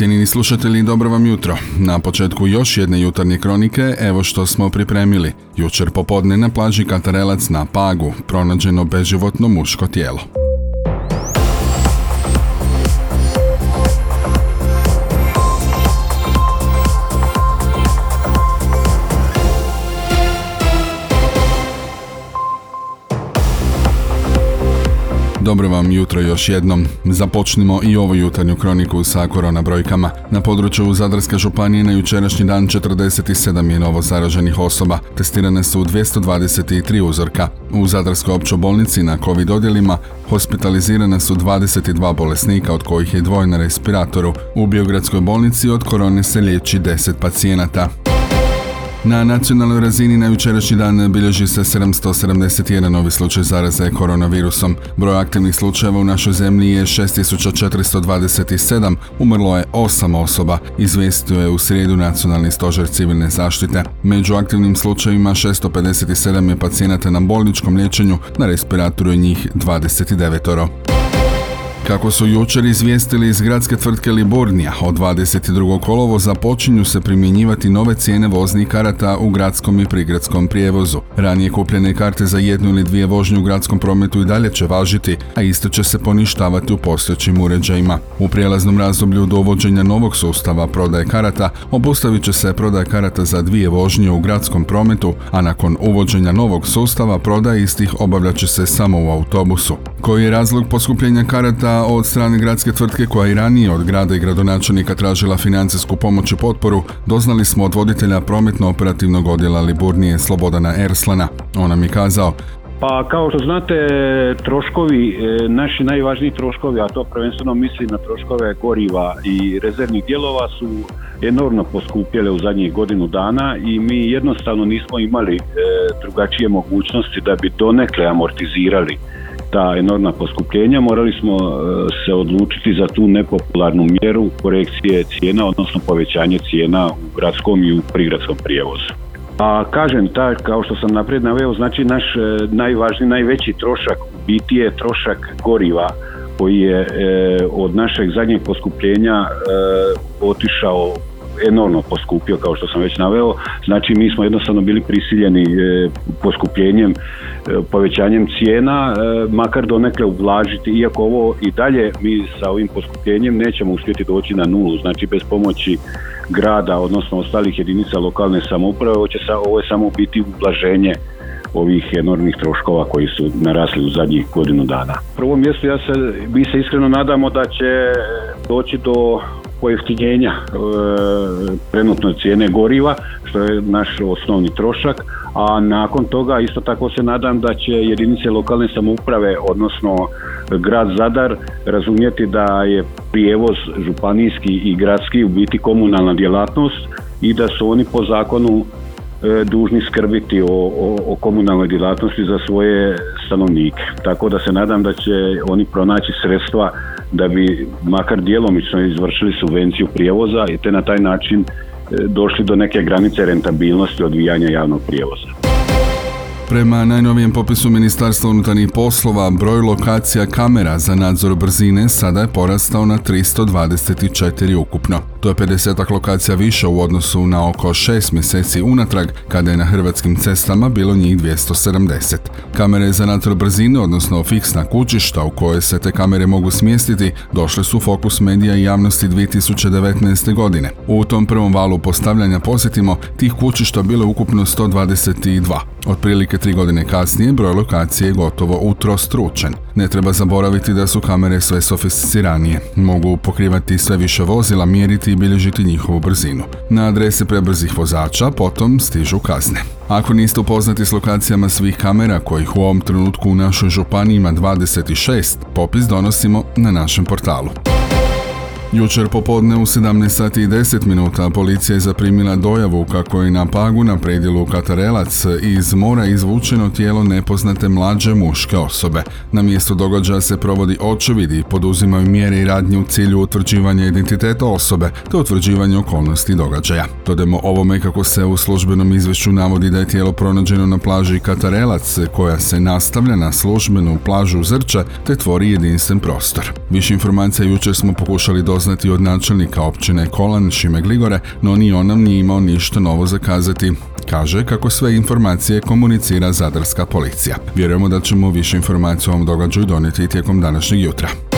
Cijenini slušatelji, dobro vam jutro. Na početku još jedne jutarnje kronike, evo što smo pripremili. Jučer popodne na plaži Katarelac na Pagu, pronađeno beživotno muško tijelo. Dobro vam jutro još jednom. Započnimo i ovu jutarnju kroniku sa korona brojkama. Na području Zadarske županije na jučerašnji dan 47 je novo zaraženih osoba. Testirane su 223 uzorka. U Zadarskoj općoj bolnici na COVID odjelima hospitalizirane su 22 bolesnika, od kojih je dvoje na respiratoru. U Biogradskoj bolnici od korone se liječi 10 pacijenata. Na nacionalnoj razini na jučerašnji dan bilježi se 771 novi slučaj zaraze koronavirusom. Broj aktivnih slučajeva u našoj zemlji je 6427, umrlo je 8 osoba, izvijestio je u srijedu Nacionalni stožer civilne zaštite. Među aktivnim slučajevima 657 je pacijenata na bolničkom liječenju, na respiratoru je njih 29. Kako su jučer izvijestili iz gradske tvrtke Liburnija, od 22. kolovo započinju se primjenjivati nove cijene voznih karata u gradskom i prigradskom prijevozu. Ranije kupljene karte za jednu ili dvije vožnje u gradskom prometu i dalje će važiti, a isto će se poništavati u postojećim uređajima. U prijelaznom razdoblju do uvođenja novog sustava prodaje karata obustavit će se prodaje karata za dvije vožnje u gradskom prometu, a nakon uvođenja novog sustava prodaje istih obavljat će se samo u autobusu. Koji je razlog poskupljenja karata od strane gradske tvrtke koja i ranije od grada i gradonačelnika tražila financijsku pomoć i potporu, doznali smo od voditelja prometno-operativnog odjela Liburnije Slobodana Erslana. On nam je kazao, pa kao što znate, troškovi, e, naši najvažniji troškovi, a to prvenstveno mislim na troškove goriva i rezervnih dijelova su enormno poskupjele u zadnjih godinu dana i mi jednostavno nismo imali e, drugačije mogućnosti da bi donekle amortizirali ta enormna poskupljenja, morali smo e, se odlučiti za tu nepopularnu mjeru korekcije cijena, odnosno povećanje cijena u gradskom i u prigradskom prijevozu. A kažem, ta, kao što sam naprijed naveo, znači naš e, najvažniji, najveći trošak u biti je trošak goriva koji je e, od našeg zadnjeg poskupljenja otišao enormno poskupio kao što sam već naveo. Znači mi smo jednostavno bili prisiljeni e, poskupljenjem, e, povećanjem cijena, e, makar donekle ublažiti, iako ovo i dalje mi sa ovim poskupljenjem nećemo uspjeti doći na nulu, znači bez pomoći grada, odnosno ostalih jedinica lokalne samouprave, ovo, će sa, ovo je samo biti ublaženje ovih enormnih troškova koji su narasli u zadnjih godinu dana. U prvom mjestu ja se, mi se iskreno nadamo da će doći do pojeftinjenja e, trenutno cijene goriva, što je naš osnovni trošak, a nakon toga isto tako se nadam da će jedinice lokalne samouprave, odnosno grad Zadar, razumjeti da je prijevoz županijski i gradski u biti komunalna djelatnost i da su oni po zakonu e, dužni skrbiti o, o, o komunalnoj djelatnosti za svoje stanovnike. Tako da se nadam da će oni pronaći sredstva da bi makar djelomično izvršili subvenciju prijevoza i te na taj način e, došli do neke granice rentabilnosti odvijanja javnog prijevoza. Prema najnovijem popisu Ministarstva unutarnjih poslova, broj lokacija kamera za nadzor brzine sada je porastao na 324 ukupno. To je 50 lokacija više u odnosu na oko 6 mjeseci unatrag, kada je na hrvatskim cestama bilo njih 270. Kamere za nadzor brzine, odnosno fiksna kućišta u koje se te kamere mogu smjestiti, došle su fokus medija i javnosti 2019. godine. U tom prvom valu postavljanja posjetimo, tih kućišta bilo ukupno 122. Otprilike tri godine kasnije broj lokacije je gotovo utrostručen. Ne treba zaboraviti da su kamere sve sofisticiranije. Mogu pokrivati sve više vozila, mjeriti i bilježiti njihovu brzinu. Na adrese prebrzih vozača potom stižu kazne. Ako niste upoznati s lokacijama svih kamera, kojih u ovom trenutku u našoj županiji ima 26, popis donosimo na našem portalu. Jučer popodne u 17 sati i 10 minuta policija je zaprimila dojavu kako je na Pagu na predjelu Katarelac iz mora izvučeno tijelo nepoznate mlađe muške osobe. Na mjestu događaja se provodi očevid i poduzimaju mjere i radnje u cilju utvrđivanja identiteta osobe te utvrđivanja okolnosti događaja. Dodemo ovome kako se u službenom izvješću navodi da je tijelo pronađeno na plaži Katarelac koja se nastavlja na službenu plažu Zrča te tvori jedinstven prostor. Više informacija jučer smo pokušali do upoznati od načelnika općine Kolan Šime Gligore, no ni on nam nije imao ništa novo zakazati. Kaže kako sve informacije komunicira zadarska policija. Vjerujemo da ćemo više informacija o ovom događaju donijeti tijekom današnjeg jutra.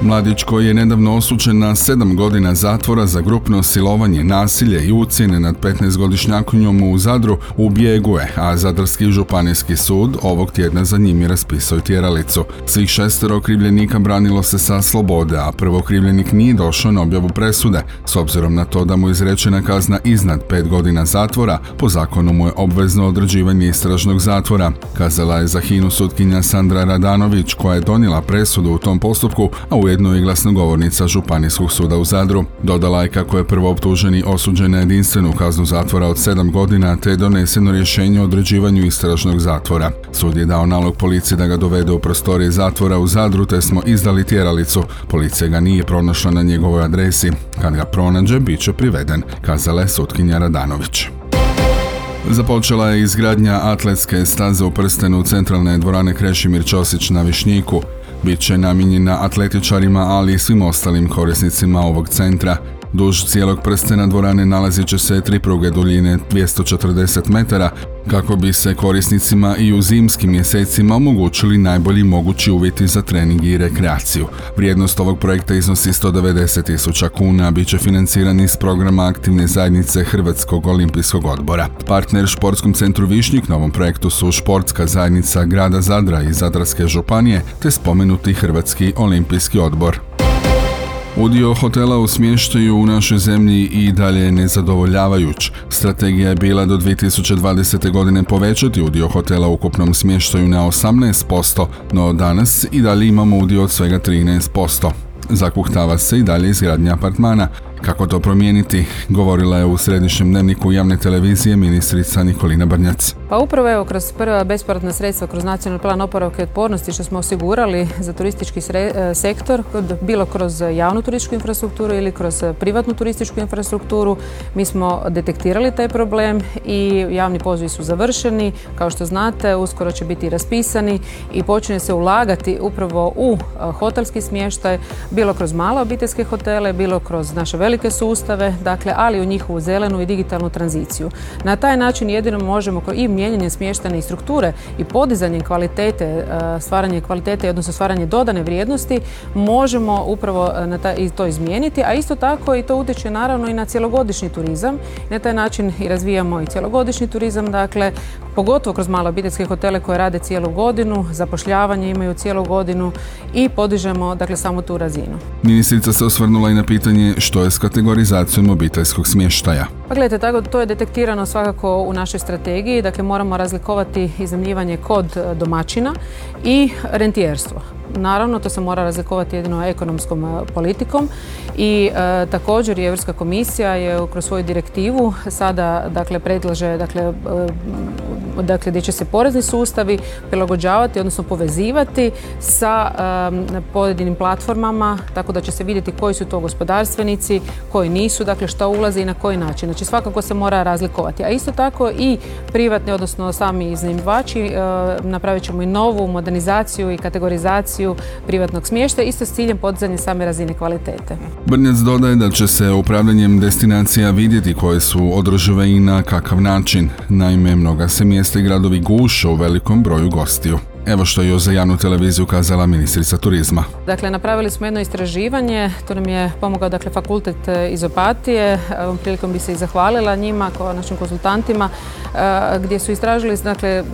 Mladić koji je nedavno osuđen na 7 godina zatvora za grupno silovanje, nasilje i ucijene nad 15-godišnjakinjom u Zadru u bijegu je, a Zadarski županijski sud ovog tjedna za njim je raspisao tjeralicu. Svih šestero okrivljenika branilo se sa slobode, a prvo okrivljenik nije došao na objavu presude, s obzirom na to da mu je izrečena kazna iznad 5 godina zatvora, po zakonu mu je obvezno određivanje istražnog zatvora. Kazala je za Hinu sutkinja Sandra Radanović, koja je donijela presudu u tom postupku, a u ujedno i glasnogovornica Županijskog suda u Zadru. Dodala je kako je prvo optuženi osuđen na jedinstvenu kaznu zatvora od 7 godina te je doneseno rješenje o određivanju istražnog zatvora. Sud je dao nalog policiji da ga dovede u prostorije zatvora u Zadru te smo izdali tjeralicu. Policija ga nije pronašla na njegovoj adresi. Kad ga pronađe, bit će priveden, kazala je sutkinja Radanović. Započela je izgradnja atletske staze u prstenu centralne dvorane Krešimir Ćosić na Višnjiku bit će namijenjena atletičarima, ali i svim ostalim korisnicima ovog centra. Duž cijelog prstena dvorane nalazit će se tri pruge duljine 240 metara, kako bi se korisnicima i u zimskim mjesecima omogućili najbolji mogući uvjeti za trening i rekreaciju. Vrijednost ovog projekta iznosi 190 tisuća kuna, bit će financiran iz programa aktivne zajednice Hrvatskog olimpijskog odbora. Partner Športskom centru Višnjik na ovom projektu su Športska zajednica grada Zadra i Zadarske županije te spomenuti Hrvatski olimpijski odbor. Udio hotela u smještaju u našoj zemlji i dalje je nezadovoljavajuć. Strategija je bila do 2020. godine povećati udio hotela u ukupnom smještaju na 18%, no danas i dalje imamo udio od svega 13%. Zakuhtava se i dalje izgradnja apartmana, kako to promijeniti, govorila je u središnjem dnevniku javne televizije ministrica Nikolina Brnjac. Pa upravo evo kroz prva bespovratna sredstva kroz nacionalni plan oporavka i otpornosti što smo osigurali za turistički e, sektor, bilo kroz javnu turističku infrastrukturu ili kroz privatnu turističku infrastrukturu, mi smo detektirali taj problem i javni pozivi su završeni. Kao što znate, uskoro će biti raspisani i počinje se ulagati upravo u e, hotelski smještaj, bilo kroz male obiteljske hotele, bilo kroz naše velike sustave, dakle, ali u njihovu zelenu i digitalnu tranziciju. Na taj način jedino možemo i mijenjanje smještane i strukture i podizanje kvalitete, e, stvaranje kvalitete, odnosno stvaranje dodane vrijednosti, možemo upravo e, na taj, to izmijeniti, a isto tako i to utječe naravno i na cjelogodišnji turizam. Na taj način i razvijamo i cjelogodišnji turizam, dakle, pogotovo kroz male obiteljske hotele koje rade cijelu godinu, zapošljavanje imaju cijelu godinu i podižemo dakle samo tu razinu. Ministrica se osvrnula i na pitanje što je s kategorizacijom obiteljskog smještaja. Pa gledajte, tako, to je detektirano svakako u našoj strategiji, dakle moramo razlikovati iznajmljivanje kod domaćina i rentijerstvo. Naravno, to se mora razlikovati jedino ekonomskom e, politikom i e, također i Europska komisija je kroz svoju direktivu sada dakle predlaže dakle, e, dakle gdje će se porezni sustavi prilagođavati odnosno povezivati sa pojedinim platformama tako da će se vidjeti koji su to gospodarstvenici, koji nisu, dakle što ulazi i na koji način. Znači svakako se mora razlikovati. A isto tako i privatni, odnosno sami iznajmljivači napravit ćemo i novu modernizaciju i kategorizaciju privatnog smještaja, isto s ciljem podizanja same razine kvalitete. Brnjac dodaje da će se upravljanjem destinacija vidjeti koje su održive i na kakav način. Naime, mnoga se mjesta i gradovi guše u velikom broju gostiju. Evo što je za javnu televiziju kazala ministrica turizma. Dakle, napravili smo jedno istraživanje, to nam je pomogao dakle, fakultet e, iz Opatije, ovom prilikom bi se i zahvalila njima, našim konzultantima, e, gdje su istražili dakle,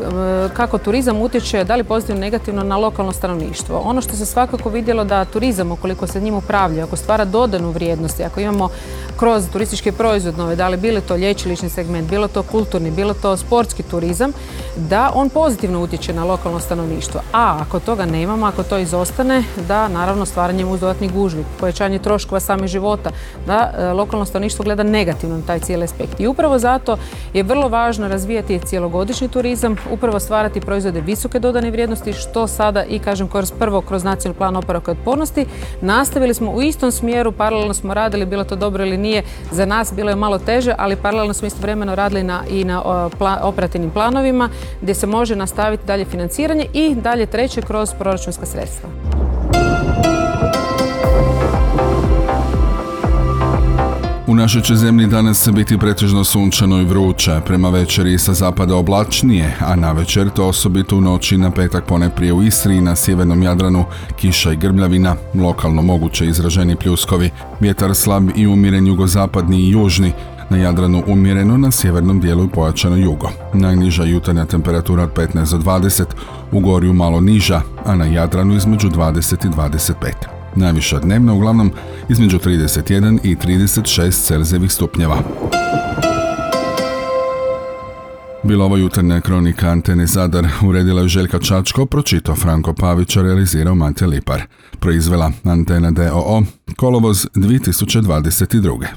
kako turizam utječe, da li pozitivno negativno na lokalno stanovništvo. Ono što se svakako vidjelo da turizam, ukoliko se njim upravlja, ako stvara dodanu vrijednost, ako imamo kroz turističke proizvodnove, da li bilo to lječilični segment, bilo to kulturni, bilo to sportski turizam, da on pozitivno utječe na lokalno stanovništvo. A ako toga nemamo, ako to izostane, da naravno stvaranjem uz dodatni gužvi, povećanje troškova samih života, da e, lokalno stanovništvo gleda negativno na taj cijeli aspekt. I upravo zato je vrlo važno razvijati cijelogodišnji turizam, upravo stvarati proizvode visoke dodane vrijednosti, što sada i kažem kroz prvo kroz nacionalni plan oporavka i otpornosti. Nastavili smo u istom smjeru, paralelno smo radili, bilo to dobro ili nije, za nas bilo je malo teže, ali paralelno smo istovremeno radili na, i na operativnim planovima gdje se može nastaviti dalje financiranje i dalje treće kroz proračunska sredstva. U našoj će zemlji danas biti pretežno sunčano i vruće, prema večeri sa zapada oblačnije, a na večer to osobito u noći na petak prije u Istri i na sjevernom Jadranu kiša i grbljavina, lokalno moguće izraženi pljuskovi, vjetar slab i umiren jugozapadni i južni, na Jadranu umjereno, na sjevernom dijelu pojačano jugo. Najniža jutarnja temperatura od 15 do 20, u gorju malo niža, a na Jadranu između 20 i 25. Najviša dnevna uglavnom između 31 i 36 Celzijevih stupnjeva. Bila ovo jutarnja kronika Antene Zadar, uredila je Željka Čačko, pročitao Franko Pavić, realizirao Mate Lipar. Proizvela Antena DOO, kolovoz 2022.